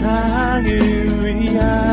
세상을 위한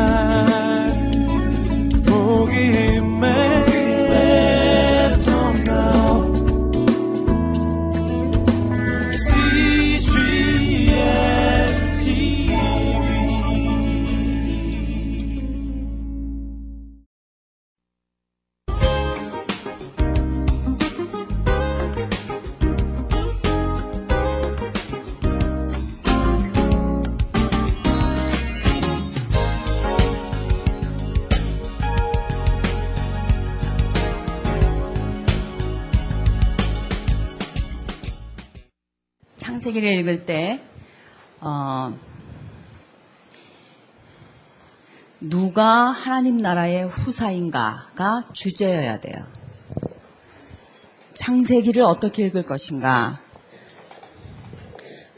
누가 하나님 나라의 후사인가가 주제여야 돼요. 창세기를 어떻게 읽을 것인가.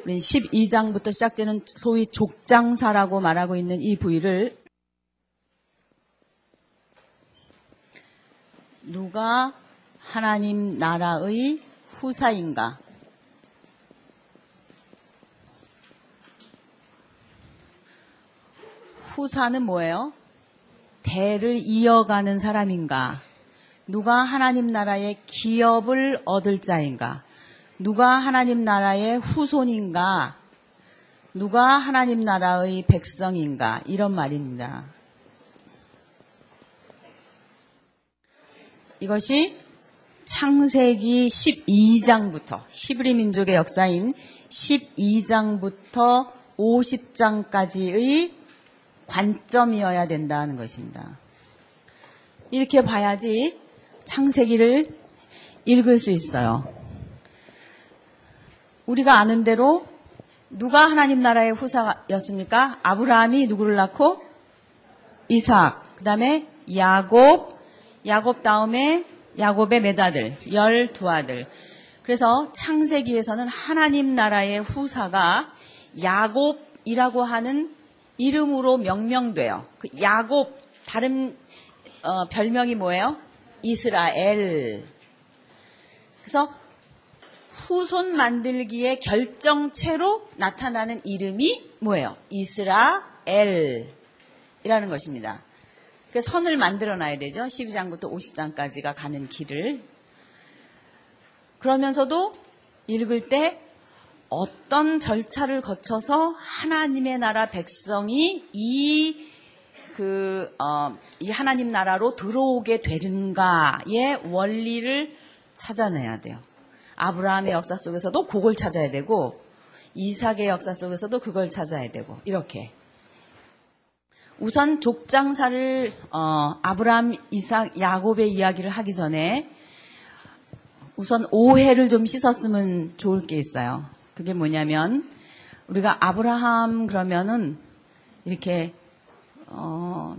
우리 12장부터 시작되는 소위 족장사라고 말하고 있는 이 부위를 누가 하나님 나라의 후사인가. 후사는 뭐예요? 대를 이어가는 사람인가? 누가 하나님 나라의 기업을 얻을 자인가? 누가 하나님 나라의 후손인가? 누가 하나님 나라의 백성인가? 이런 말입니다. 이것이 창세기 12장부터 히브리 민족의 역사인 12장부터 50장까지의 관점이어야 된다는 것입니다. 이렇게 봐야지 창세기를 읽을 수 있어요. 우리가 아는 대로 누가 하나님 나라의 후사였습니까? 아브라함이 누구를 낳고 이삭, 그 다음에 야곱, 야곱 다음에 야곱의 몇 아들, 열두 아들. 그래서 창세기에서는 하나님 나라의 후사가 야곱이라고 하는 이름으로 명명돼요. 그 야곱 다른 어, 별명이 뭐예요? 이스라엘. 그래서 후손 만들기의 결정체로 나타나는 이름이 뭐예요? 이스라엘이라는 것입니다. 그 선을 만들어 놔야 되죠. 12장부터 50장까지가 가는 길을. 그러면서도 읽을 때 어떤 절차를 거쳐서 하나님의 나라 백성이 이, 그, 어, 이 하나님 나라로 들어오게 되는가의 원리를 찾아내야 돼요. 아브라함의 역사 속에서도 그걸 찾아야 되고, 이삭의 역사 속에서도 그걸 찾아야 되고, 이렇게. 우선 족장사를, 어, 아브라함, 이삭, 야곱의 이야기를 하기 전에 우선 오해를 좀 씻었으면 좋을 게 있어요. 그게 뭐냐면 우리가 아브라함 그러면은 이렇게 어,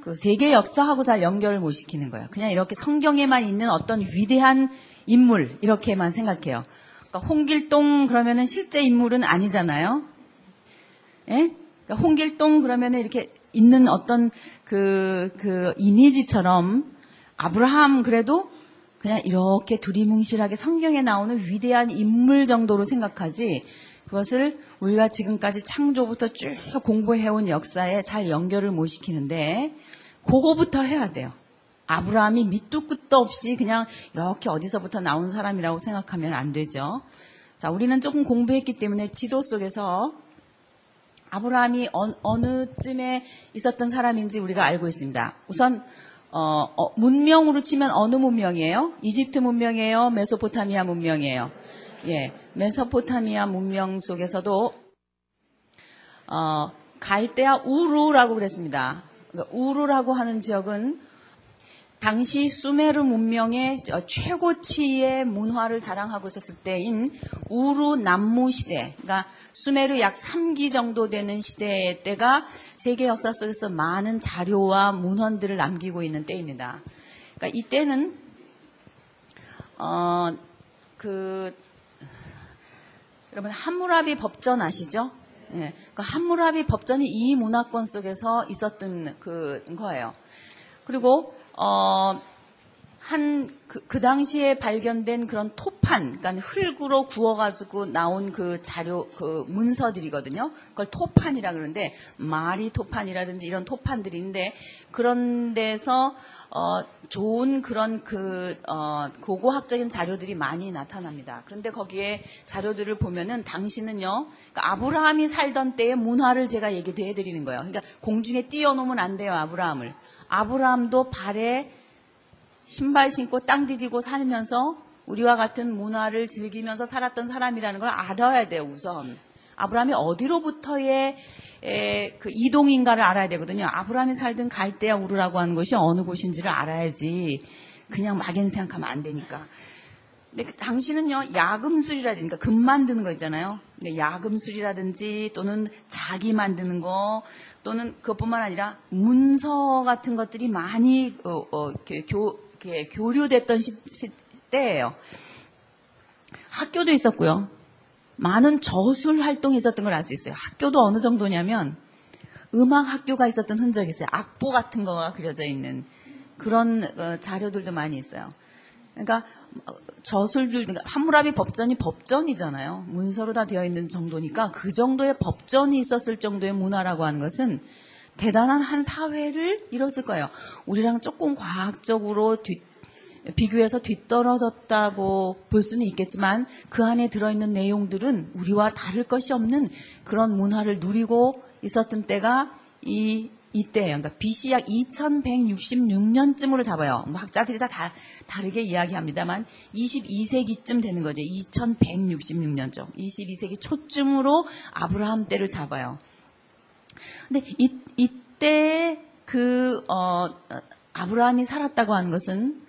그 세계 역사하고 잘 연결을 못 시키는 거예요. 그냥 이렇게 성경에만 있는 어떤 위대한 인물 이렇게만 생각해요. 그러니까 홍길동 그러면은 실제 인물은 아니잖아요. 예? 그러니까 홍길동 그러면은 이렇게 있는 어떤 그, 그 이미지처럼 아브라함 그래도 그냥 이렇게 두리뭉실하게 성경에 나오는 위대한 인물 정도로 생각하지 그것을 우리가 지금까지 창조부터 쭉 공부해온 역사에 잘 연결을 못 시키는데 그거부터 해야 돼요. 아브라함이 밑도 끝도 없이 그냥 이렇게 어디서부터 나온 사람이라고 생각하면 안 되죠. 자, 우리는 조금 공부했기 때문에 지도 속에서 아브라함이 어 느 쯤에 있었던 사람인지 우리가 알고 있습니다. 우선 어, 어, 문명으로 치면 어느 문명이에요? 이집트 문명이에요? 메소포타미아 문명이에요? 예, 메소포타미아 문명 속에서도 어, 갈대아 우루라고 그랬습니다. 그러니까 우루라고 하는 지역은 당시 수메르 문명의 최고치의 문화를 자랑하고 있었을 때인 우루 남무 시대, 그러니까 수메르 약 3기 정도 되는 시대 때가 세계 역사 속에서 많은 자료와 문헌들을 남기고 있는 때입니다. 그러니까 이때는 어, 그 여러분 함무라비 법전 아시죠? 예, 그 함무라비 법전이 이 문화권 속에서 있었던 그 거예요. 그리고 어, 한, 그, 그 당시에 발견된 그런 토판, 그러니까 흙으로 구워가지고 나온 그 자료, 그 문서들이거든요. 그걸 토판이라 그러는데, 마리 토판이라든지 이런 토판들인데, 그런 데서, 어, 좋은 그런 그, 어, 고고학적인 자료들이 많이 나타납니다. 그런데 거기에 자료들을 보면은 당시는요, 그러니까 아브라함이 살던 때의 문화를 제가 얘기해 드리는 거예요. 그러니까 공중에 띄워놓으면 안 돼요, 아브라함을. 아브라함도 발에 신발 신고 땅 디디고 살면서 우리와 같은 문화를 즐기면서 살았던 사람이라는 걸 알아야 돼요, 우선. 아브라함이 어디로부터의 에, 그 이동인가를 알아야 되거든요. 아브라함이 살던 갈대아 우르라고 하는 곳이 어느 곳인지를 알아야지 그냥 막연히 생각하면 안 되니까. 근데 그 당시는요, 야금술이라든지, 그러니까 금 만드는 거 있잖아요. 야금술이라든지 또는 자기 만드는 거 또는 그것뿐만 아니라 문서 같은 것들이 많이 어, 어, 교, 교류됐던 시, 시, 때예요. 학교도 있었고요. 많은 저술 활동이 있었던 걸 알 수 있어요. 학교도 어느 정도냐면 음악 학교가 있었던 흔적이 있어요. 악보 같은 거가 그려져 있는 그런 어, 자료들도 많이 있어요. 그러니까 어, 저술들 그러니까 하무라비 법전이 법전이잖아요. 문서로 다 되어 있는 정도니까 그 정도의 법전이 있었을 정도의 문화라고 하는 것은 대단한 한 사회를 이뤘을 거예요. 우리랑 조금 과학적으로 뒤, 비교해서 뒤떨어졌다고 볼 수는 있겠지만 그 안에 들어있는 내용들은 우리와 다를 것이 없는 그런 문화를 누리고 있었던 때가 이 이때예요. 그러니까 BC 약 2166년쯤으로 잡아요. 뭐 학자들이 다, 다 다르게 이야기합니다만 22세기쯤 되는 거죠. 2166년 쯤. 22세기 초쯤으로 아브라함 때를 잡아요. 근데 이, 이때 그 어, 아브라함이 살았다고 하는 것은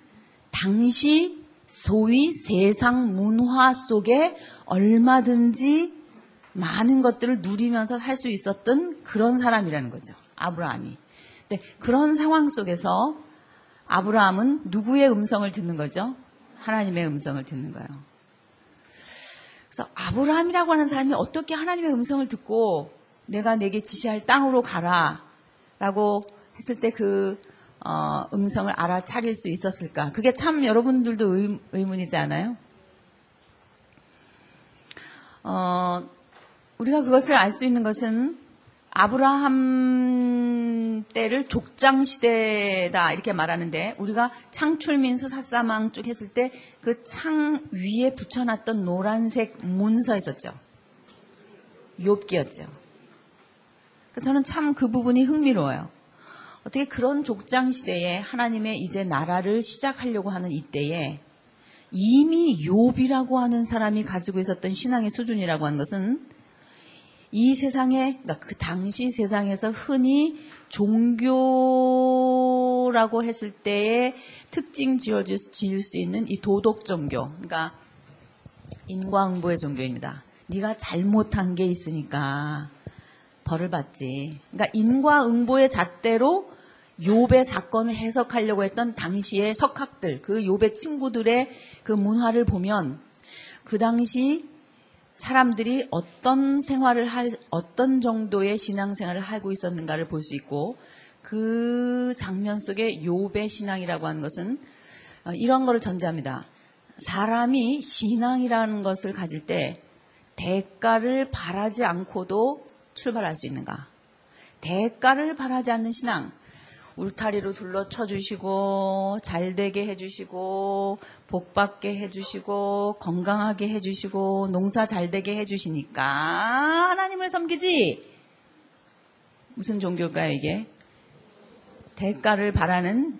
당시 소위 세상 문화 속에 얼마든지 많은 것들을 누리면서 살 수 있었던 그런 사람이라는 거죠. 아브라함이. 네, 그런 상황 속에서 아브라함은 누구의 음성을 듣는 거죠? 하나님의 음성을 듣는 거예요. 그래서 아브라함이라고 하는 사람이 어떻게 하나님의 음성을 듣고 내가 내게 지시할 땅으로 가라 라고 했을 때그 어, 음성을 알아차릴 수 있었을까? 그게 참 여러분들도 의, 의문이지 않아요? 어, 우리가 그것을 알 수 있는 것은 아브라함 때를 족장 시대다 이렇게 말하는데 우리가 창출민수 사사망 쪽 했을 때 그 창 위에 붙여놨던 노란색 문서 있었죠. 욥기였죠. 저는 참 그 부분이 흥미로워요. 어떻게 그런 족장 시대에 하나님의 이제 나라를 시작하려고 하는 이때에 이미 욥이라고 하는 사람이 가지고 있었던 신앙의 수준이라고 하는 것은 이 세상에 그러니까 그 당시 세상에서 흔히 종교라고 했을 때에 특징 지어줄 지을 수 있는 이 도덕 종교, 그러니까 인과응보의 종교입니다. 네가 잘못한 게 있으니까 벌을 받지. 그러니까 인과응보의 잣대로 요배 사건을 해석하려고 했던 당시의 석학들, 그 요배 친구들의 그 문화를 보면 그 당시 사람들이 어떤 생활을 할, 어떤 정도의 신앙생활을 하고 있었는가를 볼 수 있고 그 장면 속에 요배 신앙이라고 하는 것은 어, 이런 거를 전제합니다. 사람이 신앙이라는 것을 가질 때 대가를 바라지 않고도 출발할 수 있는가? 대가를 바라지 않는 신앙. 울타리로 둘러 쳐 주시고 잘 되게 해 주시고 복 받게 해 주시고 건강하게 해 주시고 농사 잘 되게 해 주시니까 하나님을 섬기지. 무슨 종교일까요, 이게? 대가를 바라는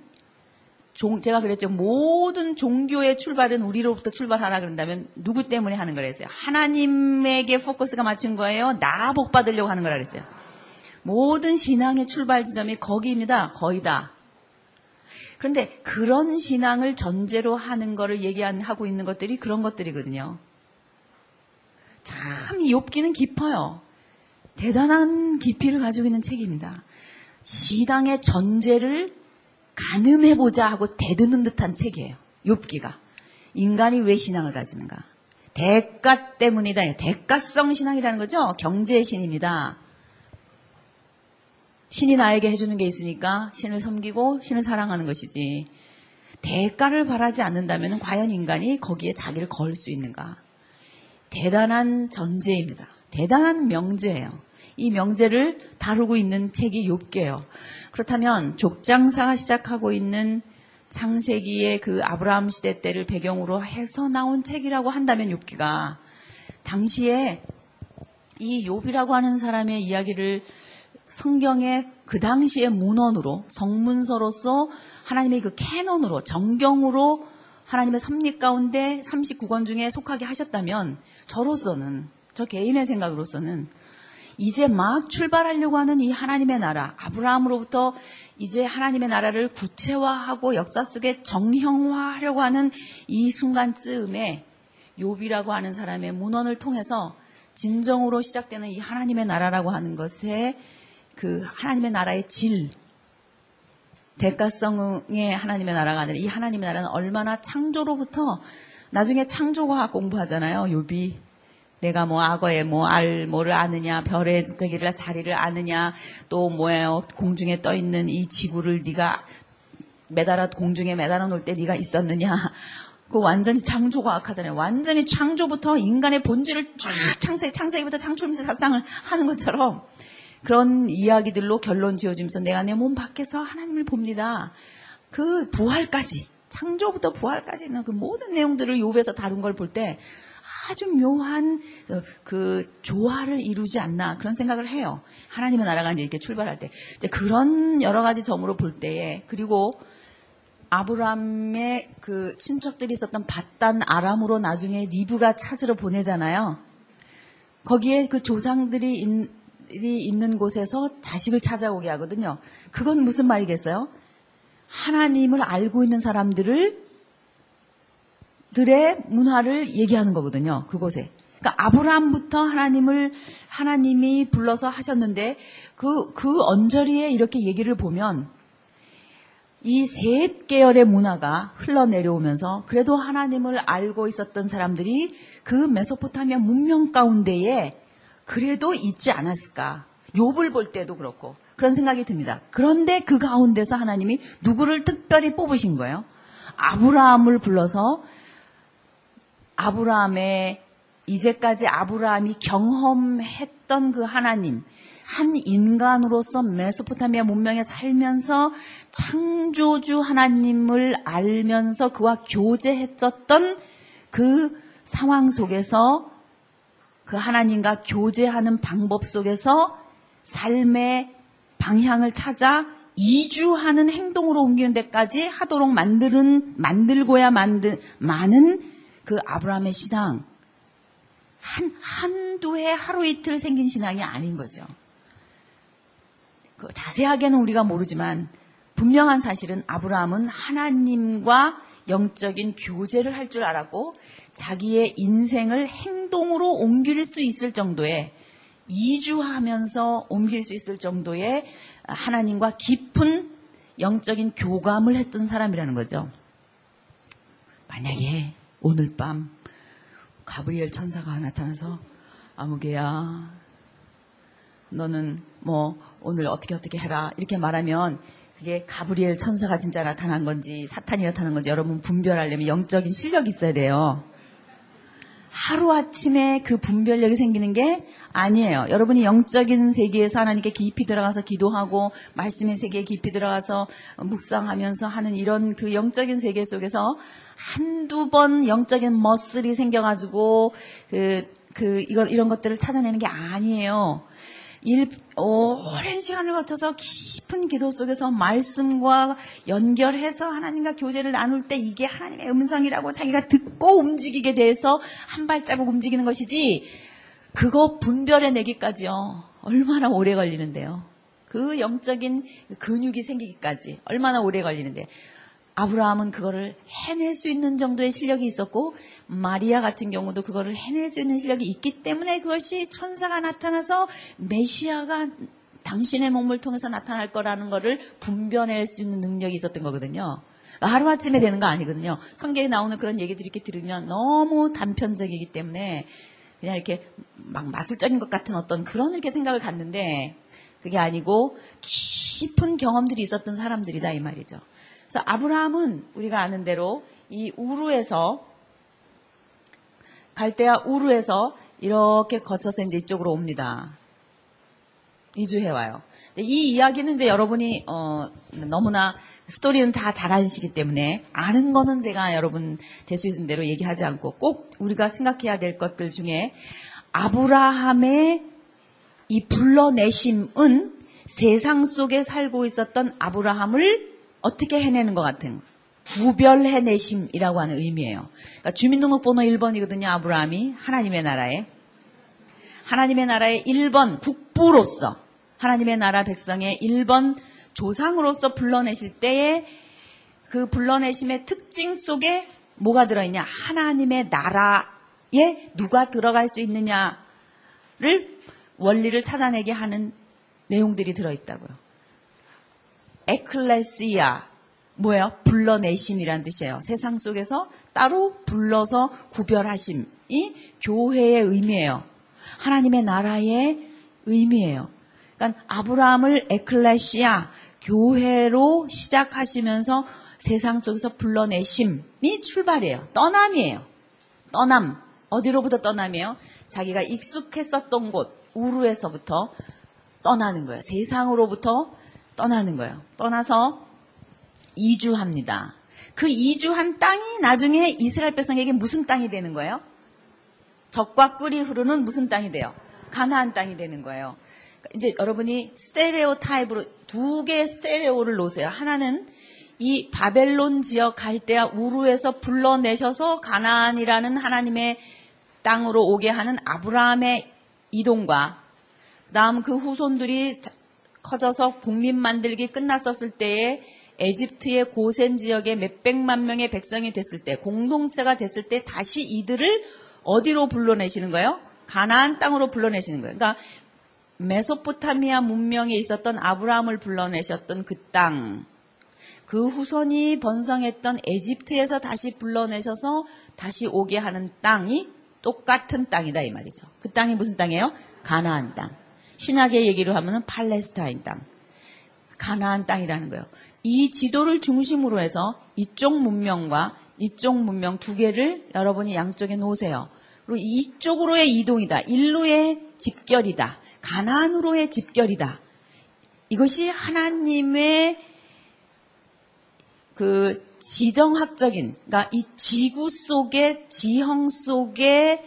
종, 제가 그랬죠. 모든 종교의 출발은 우리로부터 출발하라 그런다면 누구 때문에 하는 거랬어요? 하나님에게 포커스가 맞춘 거예요? 나 복 받으려고 하는 거라 그랬어요. 모든 신앙의 출발 지점이 거기입니다. 거의 다. 그런데 그런 신앙을 전제로 하는 것을 얘기하고 있는 것들이 그런 것들이거든요. 참, 이 욥기는 깊어요. 대단한 깊이를 가지고 있는 책입니다. 시당의 전제를 가늠해 보자 하고 대드는 듯한 책이에요. 욥기가. 인간이 왜 신앙을 가지는가? 대가 때문이다. 대가성 신앙이라는 거죠. 경제의 신입니다. 신이 나에게 해주는 게 있으니까 신을 섬기고 신을 사랑하는 것이지. 대가를 바라지 않는다면 과연 인간이 거기에 자기를 걸 수 있는가? 대단한 전제입니다. 대단한 명제예요. 이 명제를 다루고 있는 책이 욥게요. 그렇다면 족장사가 시작하고 있는 창세기의 그 아브라함 시대 때를 배경으로 해서 나온 책이라고 한다면 욥기가 당시에 이 욥이라고 하는 사람의 이야기를 성경의 그 당시의 문헌으로 성문서로서 하나님의 그 캐논으로 정경으로 하나님의 섭리 가운데 39권 중에 속하게 하셨다면 저로서는 저 개인의 생각으로서는 이제 막 출발하려고 하는 이 하나님의 나라 아브라함으로부터 이제 하나님의 나라를 구체화하고 역사 속에 정형화하려고 하는 이 순간쯤에 욥이라고 하는 사람의 문헌을 통해서 진정으로 시작되는 이 하나님의 나라라고 하는 것에 그 하나님의 나라의 질, 대가성의 하나님의 나라가 아니라 이 하나님의 나라는 얼마나 창조로부터 나중에 창조과학 공부하잖아요. 욥이 내가 뭐 악어의 뭐 알 뭐를 아느냐 별의 저기를 자리를 아느냐 또 뭐예요 공중에 떠 있는 이 지구를 네가 매달아 공중에 매달아 놓을 때 네가 있었느냐 그 완전히 창조과학 하잖아요. 완전히 창조부터 인간의 본질을 쫙 창세 창세기부터 창조면서 사상을 하는 것처럼 그런 이야기들로 결론 지어주면서 내가 내 몸 밖에서 하나님을 봅니다. 그 부활까지 창조부터 부활까지는 그 모든 내용들을 욥에서 다룬 걸 볼 때 아주 묘한 어, 그 조화를 이루지 않나 그런 생각을 해요. 하나님의 나라가 이제 이렇게 출발할 때 이제 그런 여러 가지 점으로 볼 때에 그리고 아브라함의 그 친척들이 있었던 바단 아람으로 나중에 리브가 찾으러 보내잖아요. 거기에 그 조상들이 있, 있는 곳에서 자식을 찾아오게 하거든요. 그건 무슨 말이겠어요? 하나님을 알고 있는 사람들을 들의 문화를 얘기하는 거거든요. 그곳에. 그러니까 아브라함부터 하나님을 하나님이 불러서 하셨는데 그그 언저리에 이렇게 얘기를 보면 이셋 계열의 문화가 흘러내려오면서 그래도 하나님을 알고 있었던 사람들이 그 메소포타미아 문명 가운데에 그래도 있지 않았을까. 욥을 볼 때도 그렇고 그런 생각이 듭니다. 그런데 그 가운데서 하나님이 누구를 특별히 뽑으신 거예요. 아브라함을 불러서 아브라함의 이제까지 아브라함이 경험했던 그 하나님, 한 인간으로서 메소포타미아 문명에 살면서 창조주 하나님을 알면서 그와 교제했었던 그 상황 속에서 그 하나님과 교제하는 방법 속에서 삶의 방향을 찾아 이주하는 행동으로 옮기는 데까지 하도록 만드는 만들고야 만든 많은 그 아브라함의 신앙 한 한두 해 하루 이틀 생긴 신앙이 아닌 거죠. 그 자세하게는 우리가 모르지만 분명한 사실은 아브라함은 하나님과 영적인 교제를 할 줄 알았고 자기의 인생을 행동으로 옮길 수 있을 정도의 이주하면서 옮길 수 있을 정도의 하나님과 깊은 영적인 교감을 했던 사람이라는 거죠. 만약에 오늘 밤 가브리엘 천사가 나타나서 아무개야 너는 뭐 오늘 어떻게 어떻게 해라 이렇게 말하면 그게 가브리엘 천사가 진짜 나타난 건지 사탄이 나타난 건지 여러분 분별하려면 영적인 실력이 있어야 돼요. 하루아침에 그 분별력이 생기는 게 아니에요. 여러분이 영적인 세계에서 하나님께 깊이 들어가서 기도하고 말씀의 세계에 깊이 들어가서 묵상하면서 하는 이런 그 영적인 세계 속에서 한두 번 영적인 머슬이 생겨가지고 그, 그, 이거, 이런 것들을 찾아내는 게 아니에요. 일, 오랜 시간을 거쳐서 깊은 기도 속에서 말씀과 연결해서 하나님과 교제를 나눌 때 이게 하나님의 음성이라고 자기가 듣고 움직이게 돼서 한 발자국 움직이는 것이지 그거 분별해내기까지요. 얼마나 오래 걸리는데요. 그 영적인 근육이 생기기까지 얼마나 오래 걸리는데 아브라함은 그거를 해낼 수 있는 정도의 실력이 있었고 마리아 같은 경우도 그거를 해낼 수 있는 실력이 있기 때문에 그것이 천사가 나타나서 메시아가 당신의 몸을 통해서 나타날 거라는 거를 분별할 수 있는 능력이 있었던 거거든요. 하루아침에 되는 거 아니거든요. 성경에 나오는 그런 얘기들이 이렇게 들으면 너무 단편적이기 때문에 그냥 이렇게 막 마술적인 것 같은 어떤 그런 이렇게 생각을 갖는데 그게 아니고 깊은 경험들이 있었던 사람들이다 이 말이죠. 그래서 아브라함은 우리가 아는 대로 이 우르에서 갈대아 우르에서 이렇게 거쳐서 이제 이쪽으로 옵니다. 이주해 와요. 이 이야기는 이제 여러분이 어, 너무나 스토리는 다 잘 아시기 때문에 아는 거는 제가 여러분 될 수 있는 대로 얘기하지 않고 꼭 우리가 생각해야 될 것들 중에 아브라함의 이 불러내심은 세상 속에 살고 있었던 아브라함을 어떻게 해내는 것 같은 구별해내심이라고 하는 의미예요. 그러니까 주민등록번호 1번이거든요. 아브라함이 하나님의 나라에 하나님의 나라의 1번 국부로서 하나님의 나라 백성의 1번 조상으로서 불러내실 때에 그 불러내심의 특징 속에 뭐가 들어있냐? 하나님의 나라에 누가 들어갈 수 있느냐를 원리를 찾아내게 하는 내용들이 들어있다고요. 에클레시아 뭐예요? 불러내심이란 뜻이에요. 세상 속에서 따로 불러서 구별하심이 교회의 의미예요. 하나님의 나라의 의미예요. 그러니까 아브라함을 에클레시아 교회로 시작하시면서 세상 속에서 불러내심이 출발이에요. 떠남이에요. 떠남. 어디로부터 떠남이에요? 자기가 익숙했었던 곳, 우루에서부터 떠나는 거예요. 세상으로부터 떠나는 거예요. 떠나서 이주합니다. 그 이주한 땅이 나중에 이스라엘 백성에게 무슨 땅이 되는 거예요? 적과 꿀이 흐르는 무슨 땅이 돼요? 가나안 땅이 되는 거예요. 이제 여러분이 스테레오 타입으로 두 개의 스테레오를 놓으세요. 하나는 이 바벨론 지역 갈대아 우루에서 불러내셔서 가나안이라는 하나님의 땅으로 오게 하는 아브라함의 이동과 그다음 그 후손들이 커져서 국민 만들기 끝났었을 때에 에집트의 고센 지역에 몇백만 명의 백성이 됐을 때 공동체가 됐을 때 다시 이들을 어디로 불러내시는 거예요? 가나안 땅으로 불러내시는 거예요. 그러니까 메소포타미아 문명에 있었던 아브라함을 불러내셨던 그 땅, 그 후손이 번성했던 에집트에서 다시 불러내셔서 다시 오게 하는 땅이 똑같은 땅이다 이 말이죠. 그 땅이 무슨 땅이에요? 가나안 땅. 신학의 얘기로 하면은 팔레스타인 땅. 가나안 땅이라는 거예요. 이 지도를 중심으로 해서 이쪽 문명과 이쪽 문명 두 개를 여러분이 양쪽에 놓으세요. 그리고 이쪽으로의 이동이다. 일루의 집결이다. 가나안으로의 집결이다. 이것이 하나님의 그 지정학적인, 그러니까 이 지구 속에 지형 속에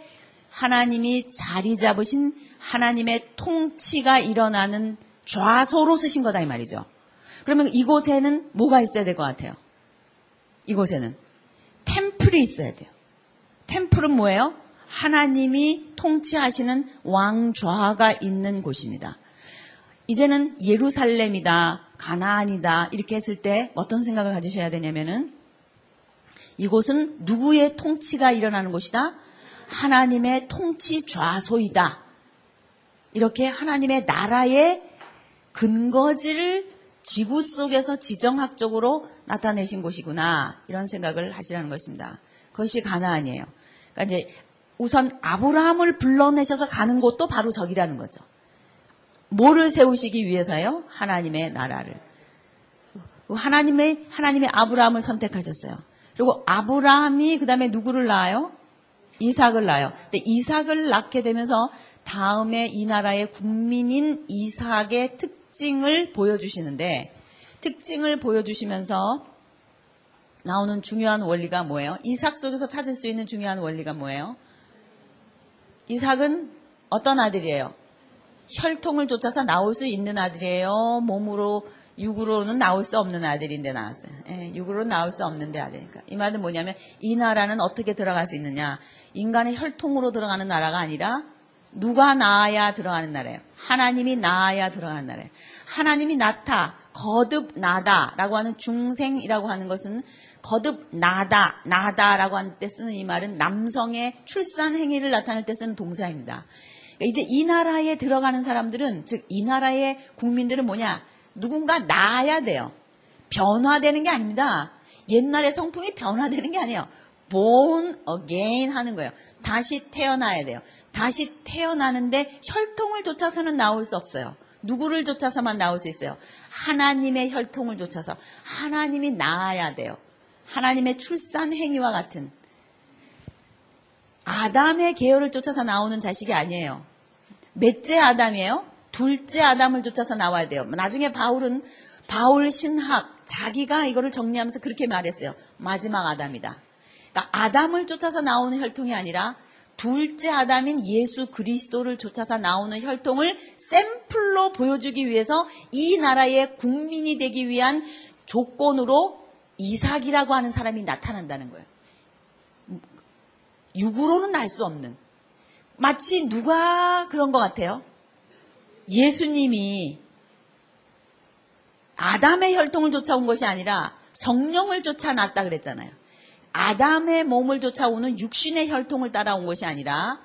하나님이 자리 잡으신 하나님의 통치가 일어나는 좌소로 쓰신 거다 이 말이죠. 그러면 이곳에는 뭐가 있어야 될 것 같아요? 이곳에는 템플이 있어야 돼요. 템플은 뭐예요? 하나님이 통치하시는 왕좌가 있는 곳입니다. 이제는 예루살렘이다, 가나안이다 이렇게 했을 때 어떤 생각을 가지셔야 되냐면은 이곳은 누구의 통치가 일어나는 곳이다? 하나님의 통치 좌소이다. 이렇게 하나님의 나라의 근거지를 지구 속에서 지정학적으로 나타내신 곳이구나. 이런 생각을 하시라는 것입니다. 그것이 가나안이에요. 그러니까 이제 우선 아브라함을 불러내셔서 가는 곳도 바로 저기라는 거죠. 뭐를 세우시기 위해서요? 하나님의 나라를. 하나님의 하나님의 아브라함을 선택하셨어요. 그리고 아브라함이 그다음에 누구를 낳아요? 이삭을 낳아요. 근데 이삭을 낳게 되면서 다음에 이 나라의 국민인 이삭의 특징을 보여주시는데 특징을 보여주시면서 나오는 중요한 원리가 뭐예요? 이삭 속에서 찾을 수 있는 중요한 원리가 뭐예요? 이삭은 어떤 아들이에요? 혈통을 쫓아서 나올 수 있는 아들이에요. 몸으로 육으로는 나올 수 없는 아들인데 나왔어요. 예, 육으로 나올 수 없는데 아들이니까. 이 말은 뭐냐면 이 나라는 어떻게 들어갈 수 있느냐? 인간의 혈통으로 들어가는 나라가 아니라 누가 나아야 들어가는 나라예요. 하나님이 나아야 들어가는 나라예요. 하나님이 나타, 거듭 나다라고 하는 중생이라고 하는 것은 거듭 나다, 나다라고 하는 때 쓰는 이 말은 남성의 출산 행위를 나타낼 때 쓰는 동사입니다. 그러니까 이제 이 나라에 들어가는 사람들은, 즉, 이 나라의 국민들은 뭐냐? 누군가 나아야 돼요. 변화되는 게 아닙니다. 옛날의 성품이 변화되는 게 아니에요. Born again 하는 거예요. 다시 태어나야 돼요. 다시 태어나는데 혈통을 쫓아서는 나올 수 없어요. 누구를 쫓아서만 나올 수 있어요? 하나님의 혈통을 쫓아서 하나님이 낳아야 돼요. 하나님의 출산 행위와 같은 아담의 계열을 쫓아서 나오는 자식이 아니에요. 넷째 아담이에요. 둘째 아담을 쫓아서 나와야 돼요. 나중에 바울은 바울 신학 자기가 이거를 정리하면서 그렇게 말했어요. 마지막 아담이다. 그러니까 아담을 쫓아서 나오는 혈통이 아니라 둘째 아담인 예수 그리스도를 쫓아서 나오는 혈통을 샘플로 보여주기 위해서 이 나라의 국민이 되기 위한 조건으로 이삭이라고 하는 사람이 나타난다는 거예요. 육으로는 날수 없는. 마치 누가 그런 것 같아요? 예수님이 아담의 혈통을 쫓아온 것이 아니라 성령을 쫓아났다 그랬잖아요. 아담의 몸을 쫓아오는 육신의 혈통을 따라온 것이 아니라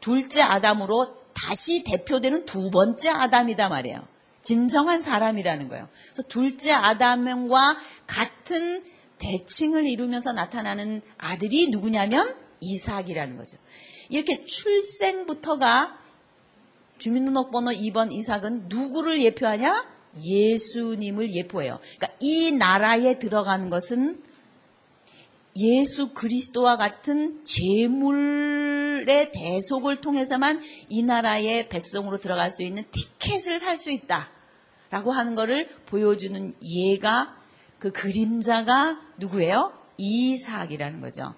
둘째 아담으로 다시 대표되는 두 번째 아담이다 말이에요. 진정한 사람이라는 거예요. 그래서 둘째 아담과 같은 대칭을 이루면서 나타나는 아들이 누구냐면 이삭이라는 거죠. 이렇게 출생부터가 주민등록번호 2번 이삭은 누구를 예표하냐? 예수님을 예포해요. 그러니까 이 나라에 들어가는 것은 예수 그리스도와 같은 재물의 대속을 통해서만 이 나라의 백성으로 들어갈 수 있는 티켓을 살 수 있다 라고 하는 것을 보여주는 예가 그 그림자가 누구예요? 이삭이라는 거죠.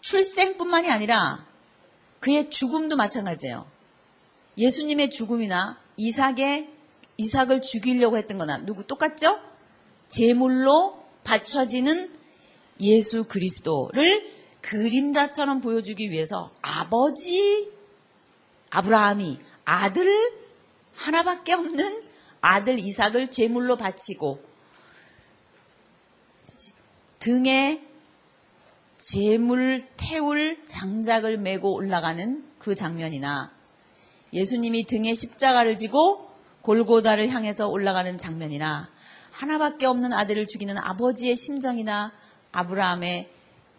출생뿐만이 아니라 그의 죽음도 마찬가지예요. 예수님의 죽음이나 이삭의 이삭을 죽이려고 했던 거나 누구 똑같죠? 제물로 바쳐지는 예수 그리스도를 그림자처럼 보여주기 위해서 아버지 아브라함이 아들 하나밖에 없는 아들 이삭을 제물로 바치고 등에 제물 태울 장작을 메고 올라가는 그 장면이나 예수님이 등에 십자가를 지고 골고다를 향해서 올라가는 장면이나 하나밖에 없는 아들을 죽이는 아버지의 심정이나 아브라함의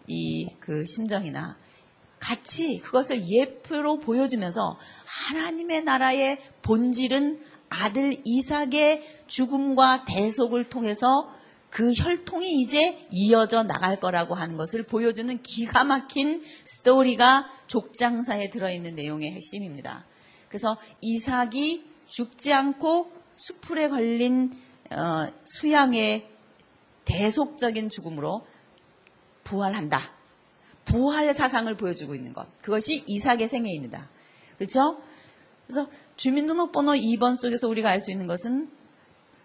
이 그 심정이나 같이 그것을 예표로 보여주면서 하나님의 나라의 본질은 아들 이삭의 죽음과 대속을 통해서 그 혈통이 이제 이어져 나갈 거라고 하는 것을 보여주는 기가 막힌 스토리가 족장사에 들어있는 내용의 핵심입니다. 그래서 이삭이 죽지 않고 수풀에 걸린 어, 수양의 대속적인 죽음으로 부활한다. 부활 사상을 보여주고 있는 것. 그것이 이삭의 생애입니다. 그렇죠? 그래서 주민등록번호 2번 속에서 우리가 알 수 있는 것은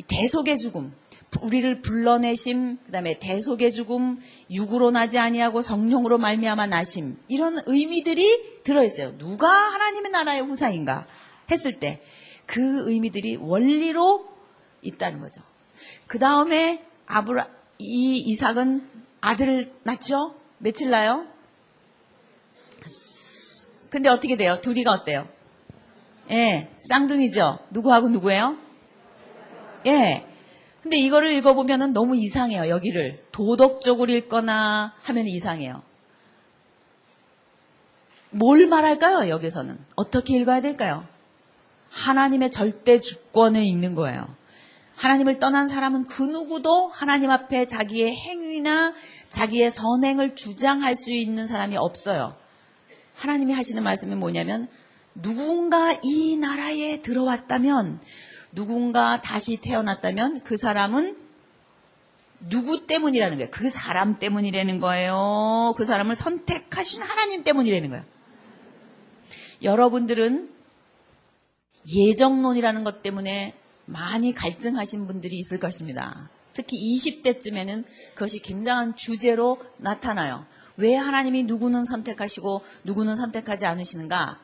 대속의 죽음, 우리를 불러내심, 그다음에 대속의 죽음, 육으로 나지 아니하고 성령으로 말미암아 나심 이런 의미들이 들어 있어요. 누가 하나님의 나라의 후사인가 했을 때 그 의미들이 원리로 있다는 거죠. 그 다음에 아브라 이 이삭은 아들을 낳죠. 며칠 나요? 근데 어떻게 돼요? 둘이가 어때요? 예, 쌍둥이죠. 누구하고 누구예요? 예. 근데 이거를 읽어보면 너무 이상해요, 여기를. 도덕적으로 읽거나 하면 이상해요. 뭘 말할까요, 여기서는? 어떻게 읽어야 될까요? 하나님의 절대 주권을 읽는 거예요. 하나님을 떠난 사람은 그 누구도 하나님 앞에 자기의 행위나 자기의 선행을 주장할 수 있는 사람이 없어요. 하나님이 하시는 말씀이 뭐냐면 누군가 이 나라에 들어왔다면 누군가 다시 태어났다면 그 사람은 누구 때문이라는 거예요. 그 사람 때문이라는 거예요. 그 사람을 선택하신 하나님 때문이라는 거예요. 여러분들은 예정론이라는 것 때문에 많이 갈등하신 분들이 있을 것입니다. 특히 20대쯤에는 그것이 굉장한 주제로 나타나요. 왜 하나님이 누구는 선택하시고 누구는 선택하지 않으시는가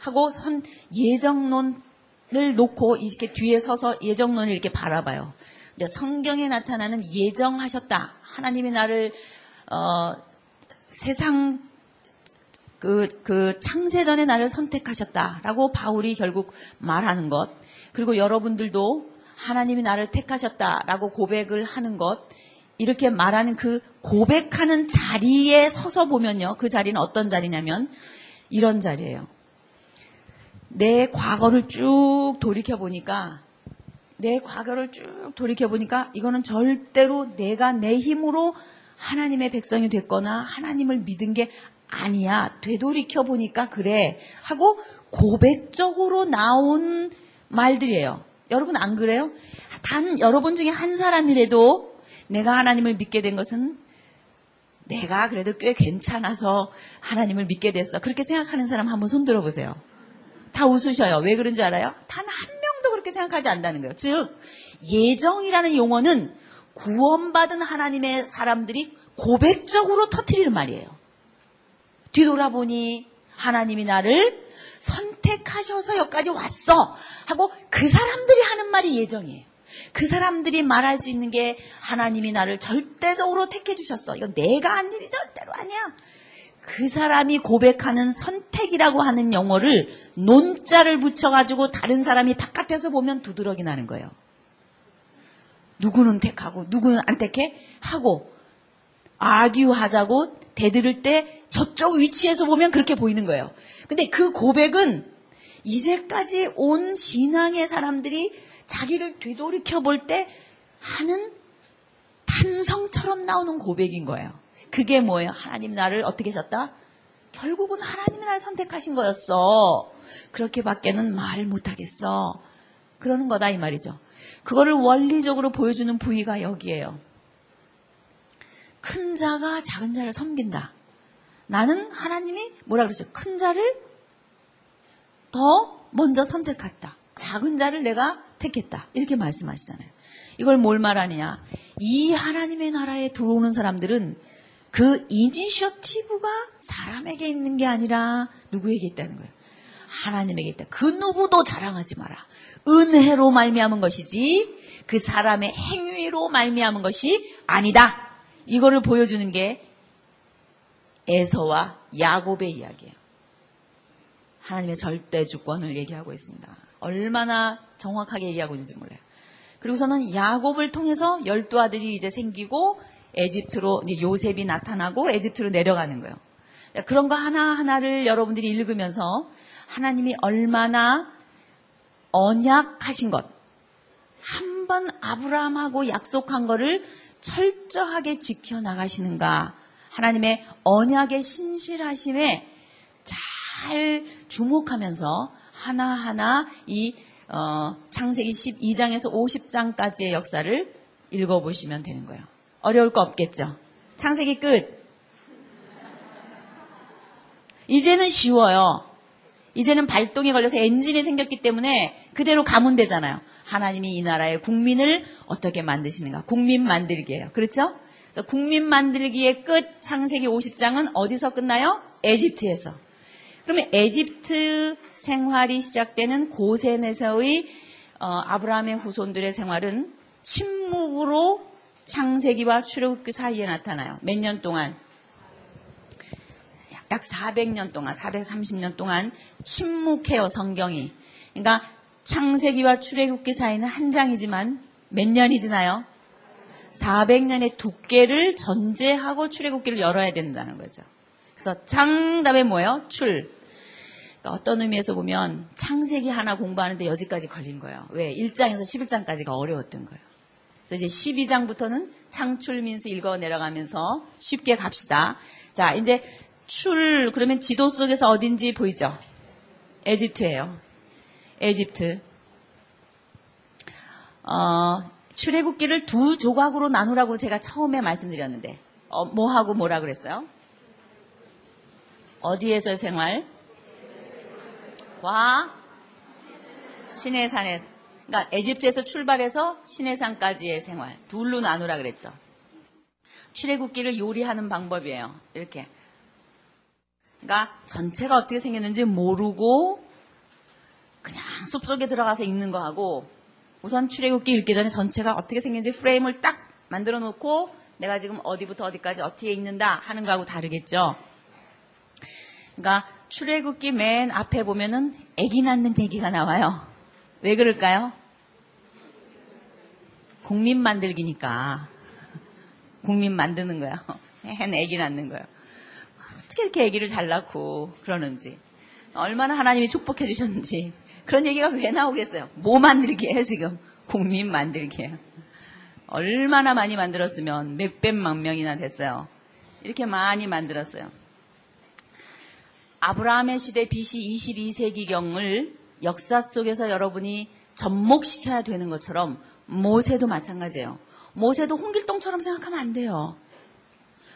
하고 선 예정론을 놓고 이렇게 뒤에 서서 예정론을 이렇게 바라봐요. 근데 성경에 나타나는 예정하셨다. 하나님이 나를 어, 세상 그, 그 창세전에 나를 선택하셨다라고 바울이 결국 말하는 것. 그리고 여러분들도 하나님이 나를 택하셨다라고 고백을 하는 것. 이렇게 말하는 그 고백하는 자리에 서서 보면요. 그 자리는 어떤 자리냐면 이런 자리예요. 내 과거를 쭉 돌이켜 보니까 내 과거를 쭉 돌이켜 보니까 이거는 절대로 내가 내 힘으로 하나님의 백성이 됐거나 하나님을 믿은 게 아니야. 되돌이켜 보니까 그래. 하고 고백적으로 나온 말들이에요. 여러분 안 그래요? 단 여러분 중에 한 사람이라도 내가 하나님을 믿게 된 것은 내가 그래도 꽤 괜찮아서 하나님을 믿게 됐어. 그렇게 생각하는 사람 한번 손 들어보세요. 다 웃으셔요. 왜 그런 줄 알아요? 단 한 명도 그렇게 생각하지 않는다는 거예요. 즉, 예정이라는 용어는 구원받은 하나님의 사람들이 고백적으로 터트리는 말이에요. 뒤돌아보니 하나님이 나를 선택하셔서 여기까지 왔어. 하고 그 사람들이 하는 말이 예정이에요. 그 사람들이 말할 수 있는 게 하나님이 나를 절대적으로 택해 주셨어. 이건 내가 한 일이 절대로 아니야. 그 사람이 고백하는 선택이라고 하는 용어를 논자를 붙여가지고 다른 사람이 바깥에서 보면 두드러기 나는 거예요. 누구는 택하고 누구는 안 택해? 하고 아규하자고 대들을 때 저쪽 위치에서 보면 그렇게 보이는 거예요. 근데 그 고백은 이제까지 온 신앙의 사람들이 자기를 되돌이켜 볼 때 하는 탄성처럼 나오는 고백인 거예요. 그게 뭐예요? 하나님 나를 어떻게 하셨다? 결국은 하나님이 나를 선택하신 거였어. 그렇게밖에는 말을 못하겠어. 그러는 거다 이 말이죠. 그거를 원리적으로 보여주는 부위가 여기에요. 큰 자가 작은 자를 섬긴다. 나는 하나님이 뭐라 그러죠? 큰 자를 더 먼저 선택했다. 작은 자를 내가 택했다. 이렇게 말씀하시잖아요. 이걸 뭘 말하느냐? 이 하나님의 나라에 들어오는 사람들은 그 이니셔티브가 사람에게 있는 게 아니라 누구에게 있다는 거예요. 하나님에게 있다. 그 누구도 자랑하지 마라. 은혜로 말미암은 것이지 그 사람의 행위로 말미암은 것이 아니다. 이거를 보여주는 게 에서와 야곱의 이야기예요. 하나님의 절대 주권을 얘기하고 있습니다. 얼마나 정확하게 얘기하고 있는지 몰라요. 그리고서는 야곱을 통해서 열두 아들이 이제 생기고 에집트로 요셉이 나타나고 에집트로 내려가는 거예요. 그런 거 하나하나를 여러분들이 읽으면서 하나님이 얼마나 언약하신 것, 한 번 아브라함하고 약속한 거를 철저하게 지켜나가시는가, 하나님의 언약의 신실하심에 잘 주목하면서 하나하나 이 어, 창세기 12장에서 50장까지의 역사를 읽어보시면 되는 거예요. 어려울 거 없겠죠? 창세기 끝. 이제는 쉬워요. 이제는 발동이 걸려서 엔진이 생겼기 때문에 그대로 가면 되잖아요. 하나님이 이 나라의 국민을 어떻게 만드시는가. 국민 만들기예요. 그렇죠? 국민 만들기의 끝 창세기 50장은 어디서 끝나요? 에집트에서. 그러면 에집트 생활이 시작되는 고센에서의 어, 아브라함의 후손들의 생활은 침묵으로 창세기와 출애굽기 사이에 나타나요. 몇 년 동안? 약 400년 동안, 430년 동안 침묵해요, 성경이. 그러니까 창세기와 출애굽기 사이는 한 장이지만 몇 년이 지나요? 400년의 두께를 전제하고 출애굽기를 열어야 된다는 거죠. 그래서 창답에 뭐예요? 출. 그러니까 어떤 의미에서 보면 창세기 하나 공부하는데 여기까지 걸린 거예요. 왜? 1장에서 11장까지가 어려웠던 거예요. 그래서 이제 12장부터는 창출민수 읽어 내려가면서 쉽게 갑시다. 자, 이제 출, 그러면 지도 속에서 어딘지 보이죠? 에집트예요. 에집트. 어, 출애굽기를 두 조각으로 나누라고 제가 처음에 말씀드렸는데, 어, 뭐하고 뭐라 그랬어요? 어디에서의 생활? 와, 시내산에, 그러니까 에집트에서 출발해서 시내산까지의 생활. 둘로 나누라 그랬죠. 출애굽기를 요리하는 방법이에요. 이렇게. 그러니까 전체가 어떻게 생겼는지 모르고 그냥 숲속에 들어가서 읽는 거하고 우선 출애굽기 읽기 전에 전체가 어떻게 생겼는지 프레임을 딱 만들어 놓고 내가 지금 어디부터 어디까지 어떻게 읽는다 하는 거하고 다르겠죠. 그러니까 출애굽기 맨 앞에 보면은 아기 낳는 얘기가 나와요. 왜 그럴까요? 국민 만들기니까 국민 만드는 거야. hen 아기 낳는 거예요. 어떻게 이렇게 아기를 잘 낳고 그러는지. 얼마나 하나님이 축복해 주셨는지 그런 얘기가 왜 나오겠어요? 뭐 만들기에 지금 국민 만들기에 얼마나 많이 만들었으면 몇백만 명이나 됐어요. 이렇게 많이 만들었어요. 아브라함의 시대 BC 22세기경을 역사 속에서 여러분이 접목시켜야 되는 것처럼 모세도 마찬가지예요. 모세도 홍길동처럼 생각하면 안 돼요.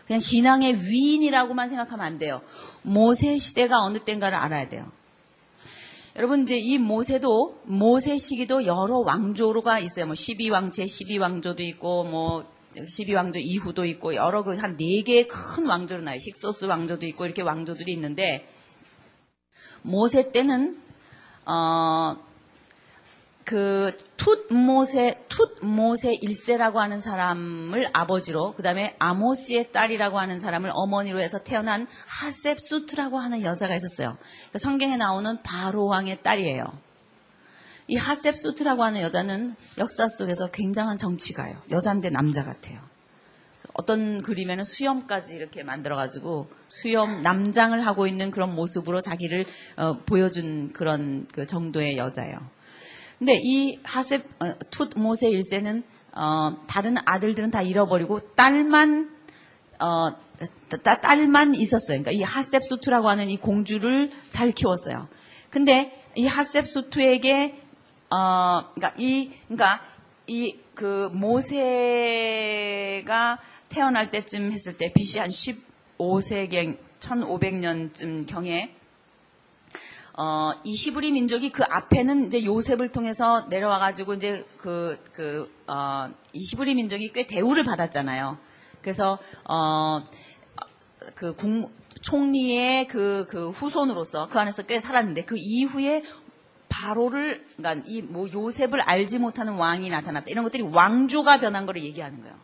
그냥 신앙의 위인이라고만 생각하면 안 돼요. 모세 시대가 어느 때인가를 알아야 돼요. 여러분 이제 이 모세도 모세 시기도 여러 왕조가 있어요. 뭐 12왕 제 12왕조도 있고 뭐 12왕조 이후도 있고 여러 그 한 네 개의 큰 왕조로 나요. 식소스 왕조도 있고 이렇게 왕조들이 있는데 모세 때는 어, 그 툭모세 툭모세 일세라고 하는 사람을 아버지로 그다음에 아모스의 딸이라고 하는 사람을 어머니로 해서 태어난 하셉수트라고 하는 여자가 있었어요. 그 성경에 나오는 바로 왕의 딸이에요. 이 하셉수트라고 하는 여자는 역사 속에서 굉장한 정치가요. 여잔데 남자 같아요. 어떤 그림에는 수염까지 이렇게 만들어가지고 수염 남장을 하고 있는 그런 모습으로 자기를 어, 보여준 그런 그 정도의 여자예요. 근데 이 하셉 어, 툭 모세 일세는 어, 다른 아들들은 다 잃어버리고 딸만 어, 따- 딸만 있었어요. 그러니까 이 하셉수투라고 하는 이 공주를 잘 키웠어요. 근데 이 하셉수투에게 어, 그러니까 이 그러니까 이 그 모세가 태어날 때쯤 했을 때 BC 한 15세경 1500년쯤 경에 어, 이 히브리 민족이 그 앞에는 이제 요셉을 통해서 내려와 가지고 이제 그, 그, 어, 이 히브리 민족이 꽤 대우를 받았잖아요. 그래서, 어, 그 국, 총리의 그, 그 후손으로서 그 안에서 꽤 살았는데 그 이후에 바로를, 그러니까 이 뭐 요셉을 알지 못하는 왕이 나타났다. 이런 것들이 왕조가 변한 거를 얘기하는 거예요.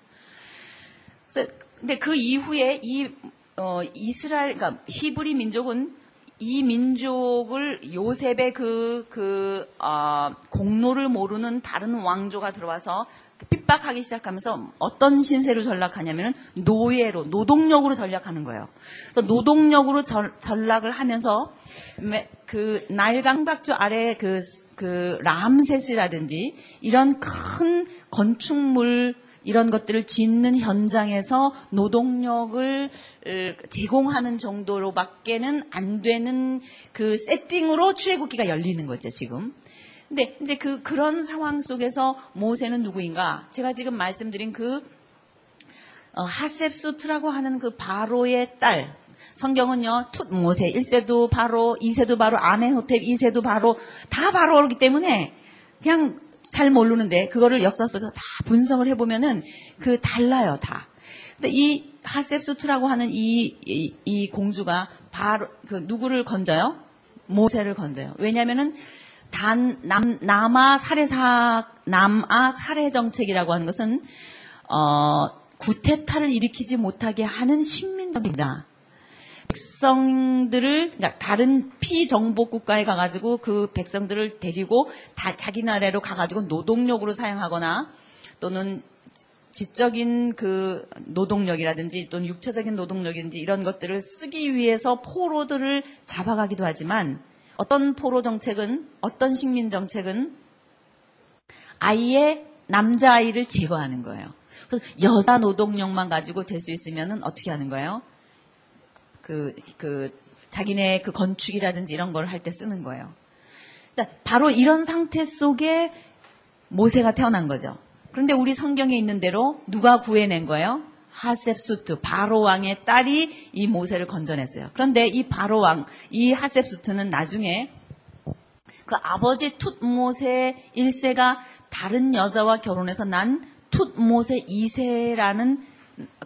그래서 근데 그 이후에 이 어, 이스라엘, 그러니까 히브리 민족은 이 민족을 요셉의 그, 그, 어, 공로를 모르는 다른 왕조가 들어와서 핍박하기 시작하면서 어떤 신세로 전락하냐면은 노예로, 노동력으로 전락하는 거예요. 그래서 노동력으로 전, 전락을 하면서 매- 그 나일강박조 아래 그, 그 람세스라든지 이런 큰 건축물 이런 것들을 짓는 현장에서 노동력을 으, 제공하는 정도로밖에는 안 되는 그 세팅으로 출애굽기가 열리는 거죠 지금. 근데 이제 그 그런 상황 속에서 모세는 누구인가? 제가 지금 말씀드린 그 어, 하셉수트라고 하는 그 바로의 딸. 성경은요, 툭 모세 1세도 바로, 2세도 바로, 아멘호텝 2세도 바로, 다 바로이기 때문에 그냥 잘 모르는데 그거를 역사 속에서 다 분석을 해보면은 그 달라요, 다. 근데 이 하셉수트라고 하는 이, 이, 이 공주가 바로 그 누구를 건져요? 모세를 건져요. 왜냐면은 단, 남, 남아 살해사, 남아 살해 정책이라고 하는 것은, 어, 구테타를 일으키지 못하게 하는 식민정입니다. 백성들을, 그러니까 다른 피정복 국가에 가가지고 그 백성들을 데리고 다 자기 나라로 가가지고 노동력으로 사용하거나 또는 지적인 그 노동력이라든지 또는 육체적인 노동력이든지 이런 것들을 쓰기 위해서 포로들을 잡아가기도 하지만 어떤 포로 정책은 어떤 식민 정책은 아이의 남자아이를 제거하는 거예요. 여자 노동력만 가지고 될 수 있으면은 어떻게 하는 거예요? 그, 그, 자기네 그 건축이라든지 이런 걸 할 때 쓰는 거예요. 그러니까 바로 이런 상태 속에 모세가 태어난 거죠. 그런데 우리 성경에 있는 대로 누가 구해낸 거예요? 하셉수트, 바로 왕의 딸이 이 모세를 건져냈어요. 그런데 이 바로 왕, 이 하셉수트는 나중에 그 아버지 툭모세 1세가 다른 여자와 결혼해서 난 툭모세 2세라는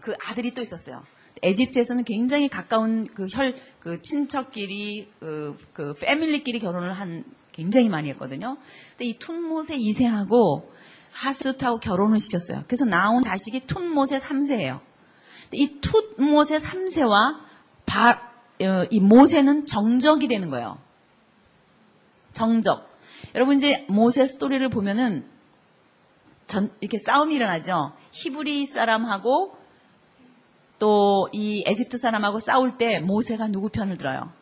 그 아들이 또 있었어요. 에집트에서는 굉장히 가까운 그 혈, 그 친척끼리, 그, 그 패밀리끼리 결혼을 한 굉장히 많이 했거든요. 근데 이 툰모세 2세하고 하스투하고 결혼을 시켰어요. 그래서 나온 자식이 툰모세 3세예요. 이 툰모세 3세와 바, 어, 이 모세는 정적이 되는 거예요. 정적. 여러분 이제 모세 스토리를 보면은 전, 이렇게 싸움이 일어나죠. 히브리 사람하고 또 이 에집트 사람하고 싸울 때 모세가 누구 편을 들어요?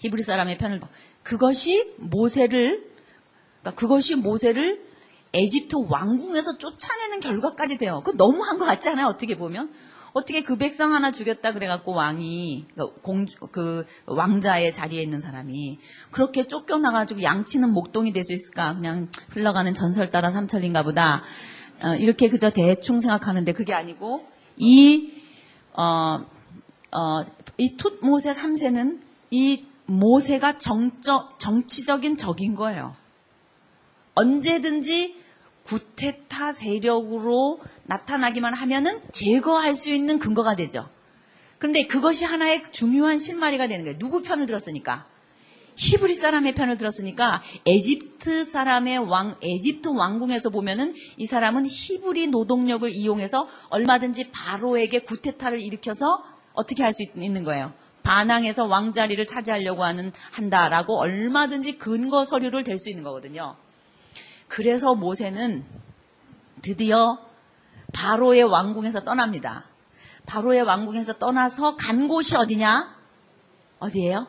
히브리 사람의 편을 그것이 모세를 그러니까 그것이 모세를 에집트 왕궁에서 쫓아내는 결과까지 돼요. 그 너무한 것 같지 않아요? 어떻게 보면 어떻게 그 백성 하나 죽였다 그래갖고 왕이 그 공, 그 왕자의 자리에 있는 사람이 그렇게 쫓겨나가지고 양치는 목동이 될 수 있을까? 그냥 흘러가는 전설 따라 삼천인가 보다. 어, 이렇게 그저 대충 생각하는데 그게 아니고 이 어, 어, 이 툭모세 3세는 이 모세가 정적, 정치적인 적인 거예요. 언제든지 구테타 세력으로 나타나기만 하면은 제거할 수 있는 근거가 되죠. 근데 그것이 하나의 중요한 실마리가 되는 거예요. 누구 편을 들었으니까? 히브리 사람의 편을 들었으니까 에집트 사람의 왕, 에집트 왕궁에서 보면은 이 사람은 히브리 노동력을 이용해서 얼마든지 바로에게 구테타를 일으켜서 어떻게 할 수 있는 거예요. 반항해서 왕자리를 차지하려고 하는 한다라고 얼마든지 근거 서류를 댈 수 있는 거거든요. 그래서 모세는 드디어 바로의 왕궁에서 떠납니다. 바로의 왕궁에서 떠나서 간 곳이 어디냐? 어디예요?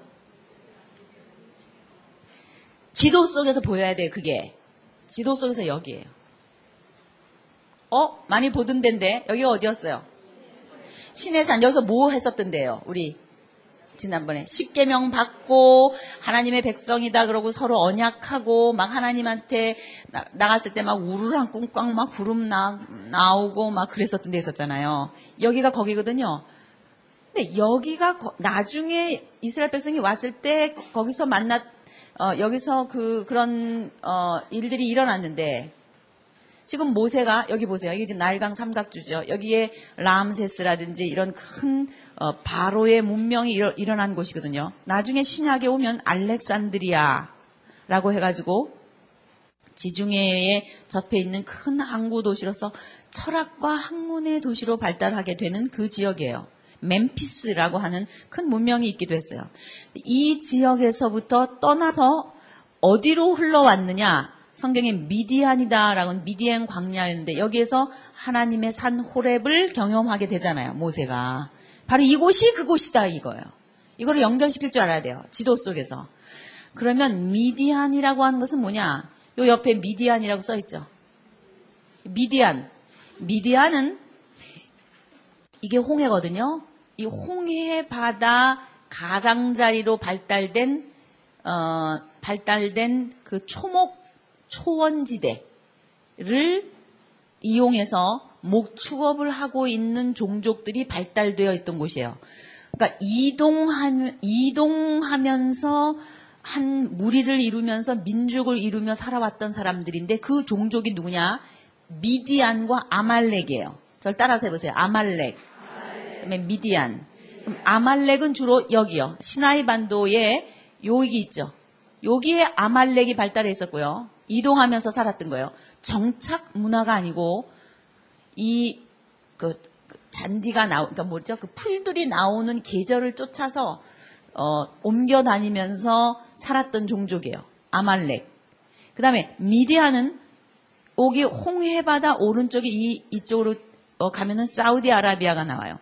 지도 속에서 보여야 돼요, 그게. 지도 속에서 여기예요. 어? 많이 보던 데인데, 여기가 어디였어요? 신해산, 여기서 뭐 했었던데요, 우리? 지난번에 십계명 받고 하나님의 백성이다 그러고 서로 언약하고 막 하나님한테 나, 갔을 때 막 우르랑 꿍꽝 막 구름 나, 나오고 막 그랬었던 데 있었잖아요. 여기가 거기거든요. 근데 여기가 거, 나중에 이스라엘 백성이 왔을 때 거기서 만났 어, 여기서 그 그런 어, 일들이 일어났는데 지금 모세가 여기 보세요. 여기 지금 나일강 삼각주죠. 여기에 람세스라든지 이런 큰 어, 바로의 문명이 일어, 일어난 곳이거든요. 나중에 신약에 오면 알렉산드리아라고 해가지고 지중해에 접해 있는 큰 항구 도시로서 철학과 학문의 도시로 발달하게 되는 그 지역이에요. 멤피스라고 하는 큰 문명이 있기도 했어요. 이 지역에서부터 떠나서 어디로 흘러왔느냐? 성경에 미디안이다라고 미디안 광야였는데 여기에서 하나님의 산 호랩을 경험하게 되잖아요. 모세가. 바로 이곳이 그곳이다 이거예요. 이거를 연결시킬 줄 알아야 돼요. 지도 속에서. 그러면 미디안이라고 하는 것은 뭐냐? 요 옆에 미디안이라고 써 있죠. 미디안. 미디안은 이게 홍해거든요. 이 홍해 바다 가장자리로 발달된 어, 발달된 그 초목 초원지대를 이용해서 목축업을 하고 있는 종족들이 발달되어 있던 곳이에요. 그러니까 이동한 이동하면서 한 무리를 이루면서 민족을 이루며 살아왔던 사람들인데 그 종족이 누구냐? 미디안과 아말렉이에요. 저를 따라서 해보세요. 아말렉. 그다음에 미디안. 아말렉은 주로 여기요. 시나이 반도에 여기 있죠. 여기에 아말렉이 발달해 있었고요. 이동하면서 살았던 거예요. 정착 문화가 아니고 이그 그 잔디가 나오, 그러니까 뭐죠? 그 풀들이 나오는 계절을 쫓아서 어, 옮겨 다니면서 살았던 종족이에요. 아말렉. 그 다음에 미디아는 여기 홍해바다 오른쪽에 이, 이쪽으로 어, 가면은 사우디아라비아가 나와요.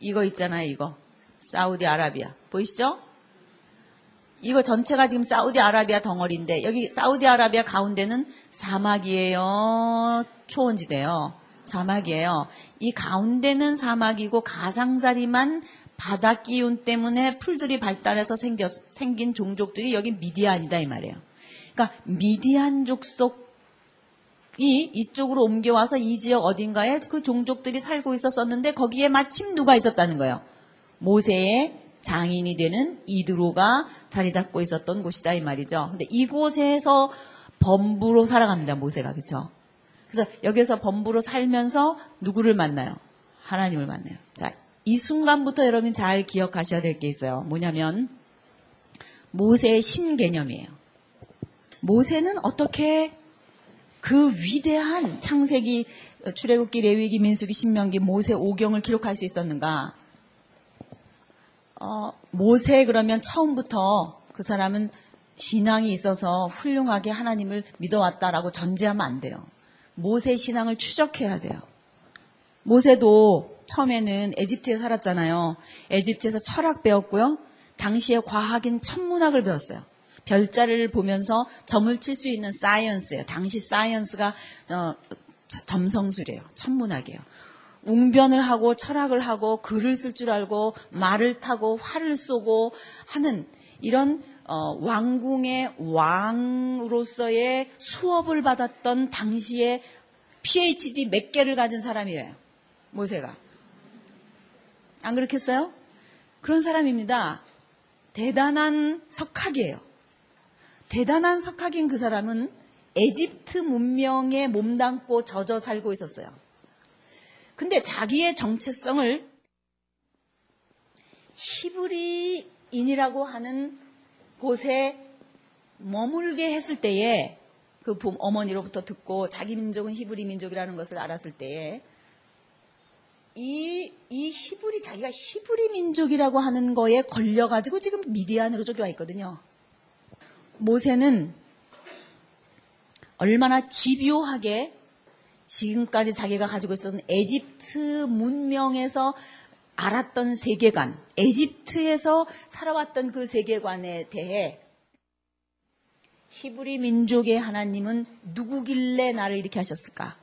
이거 있잖아요, 이거. 사우디아라비아. 보이시죠? 이거 전체가 지금 사우디아라비아 덩어리인데 여기 사우디아라비아 가운데는 사막이에요. 초원지대요. 사막이에요. 이 가운데는 사막이고 가상자리만 바다 기운 때문에 풀들이 발달해서 생겼, 생긴 종족들이 여기 미디안이다 이 말이에요. 그러니까 미디안 족 속 이 이쪽으로 옮겨와서 이 지역 어딘가에 그 종족들이 살고 있었었는데 거기에 마침 누가 있었다는 거예요. 모세의 장인이 되는 이드로가 자리 잡고 있었던 곳이다 이 말이죠. 근데 이곳에서 범부로 살아갑니다 모세가 그렇죠. 그래서 여기서 범부로 살면서 누구를 만나요? 하나님을 만나요. 자, 이 순간부터 여러분 잘 기억하셔야 될 게 있어요. 뭐냐면 모세의 신 개념이에요. 모세는 어떻게 그 위대한 창세기, 출애굽기, 레위기, 민수기, 신명기, 모세 오경을 기록할 수 있었는가? 어, 모세 그러면 처음부터 그 사람은 신앙이 있어서 훌륭하게 하나님을 믿어왔다라고 전제하면 안 돼요. 모세 신앙을 추적해야 돼요. 모세도 처음에는 에집트에 살았잖아요. 에집트에서 철학 배웠고요. 당시에 과학인 천문학을 배웠어요. 별자리를 보면서 점을 칠 수 있는 사이언스예요. 당시 사이언스가 어, 점성술이에요. 천문학이에요. 웅변을 하고 철학을 하고 글을 쓸 줄 알고 말을 타고 활을 쏘고 하는 이런 어, 왕궁의 왕으로서의 수업을 받았던 당시에 PhD 몇 개를 가진 사람이래요. 모세가. 안 그렇겠어요? 그런 사람입니다. 대단한 석학이에요. 대단한 석학인 그 사람은 에집트 문명에 몸담고 젖어 살고 있었어요. 근데 자기의 정체성을 히브리인이라고 하는 곳에 머물게 했을 때에 그 어머니로부터 듣고 자기 민족은 히브리 민족이라는 것을 알았을 때에 이, 이 히브리, 자기가 히브리 민족이라고 하는 거에 걸려가지고 지금 미디안으로 쫓겨와 있거든요. 모세는 얼마나 집요하게 지금까지 자기가 가지고 있었던 에집트 문명에서 알았던 세계관, 에집트에서 살아왔던 그 세계관에 대해 히브리 민족의 하나님은 누구길래 나를 이렇게 하셨을까?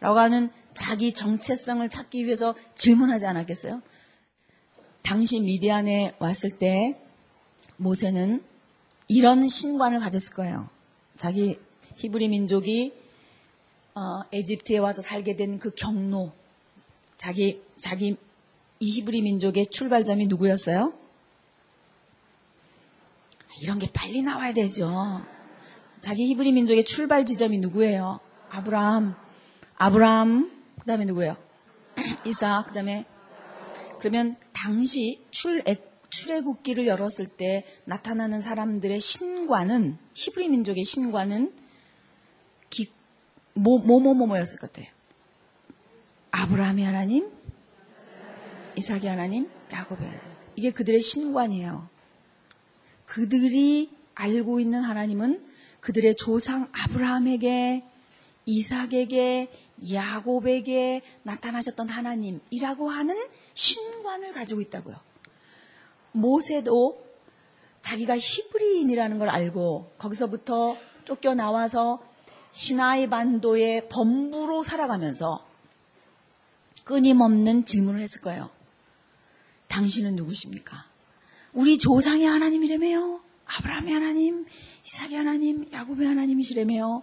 라고 하는 자기 정체성을 찾기 위해서 질문하지 않았겠어요? 당시 미디안에 왔을 때 모세는 이런 신관을 가졌을 거예요. 자기 히브리 민족이 어, 에집트에 와서 살게 된 그 경로, 자기 자기 이 히브리 민족의 출발점이 누구였어요? 이런 게 빨리 나와야 되죠. 자기 히브리 민족의 출발 지점이 누구예요? 아브라함. 아브라함, 그 다음에 누구예요? 이삭, 그 다음에 그러면 당시 출애, 출애굽기를 열었을 때 나타나는 사람들의 신관은 히브리 민족의 신관은 기, 뭐, 뭐, 뭐, 뭐, 뭐였을 것 같아요. 아브라함의 하나님, 이삭의 하나님, 야곱의 하나님. 이게 그들의 신관이에요. 그들이 알고 있는 하나님은 그들의 조상 아브라함에게, 이삭에게, 야곱에게 나타나셨던 하나님이라고 하는 신관을 가지고 있다고요. 모세도 자기가 히브리인이라는 걸 알고 거기서부터 쫓겨 나와서 시나이 반도의 범부로 살아가면서 끊임없는 질문을 했을 거예요. 당신은 누구십니까? 우리 조상의 하나님이라며요? 아브라함의 하나님, 이삭의 하나님, 야곱의 하나님이시라며요?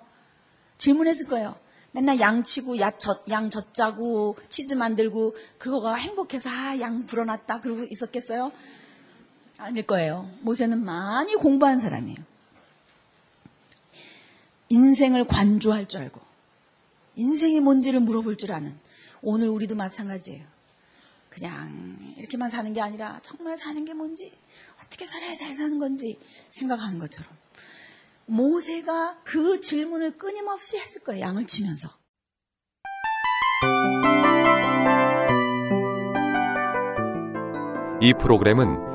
질문했을 거예요. 맨날 양 치고 양, 젖, 양 젖자고 치즈 만들고 그거가 행복해서 아, 양 불어났다 그러고 있었겠어요? 아닐 거예요. 모세는 많이 공부한 사람이에요. 인생을 관조할 줄 알고 인생이 뭔지를 물어볼 줄 아는 오늘 우리도 마찬가지예요. 그냥 이렇게만 사는 게 아니라 정말 사는 게 뭔지 어떻게 살아야 잘 사는 건지 생각하는 것처럼 모세가 그 질문을 끊임없이 했을 거예요. 양을 치면서. 이 프로그램은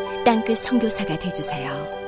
땅끝 성교사가 되주세요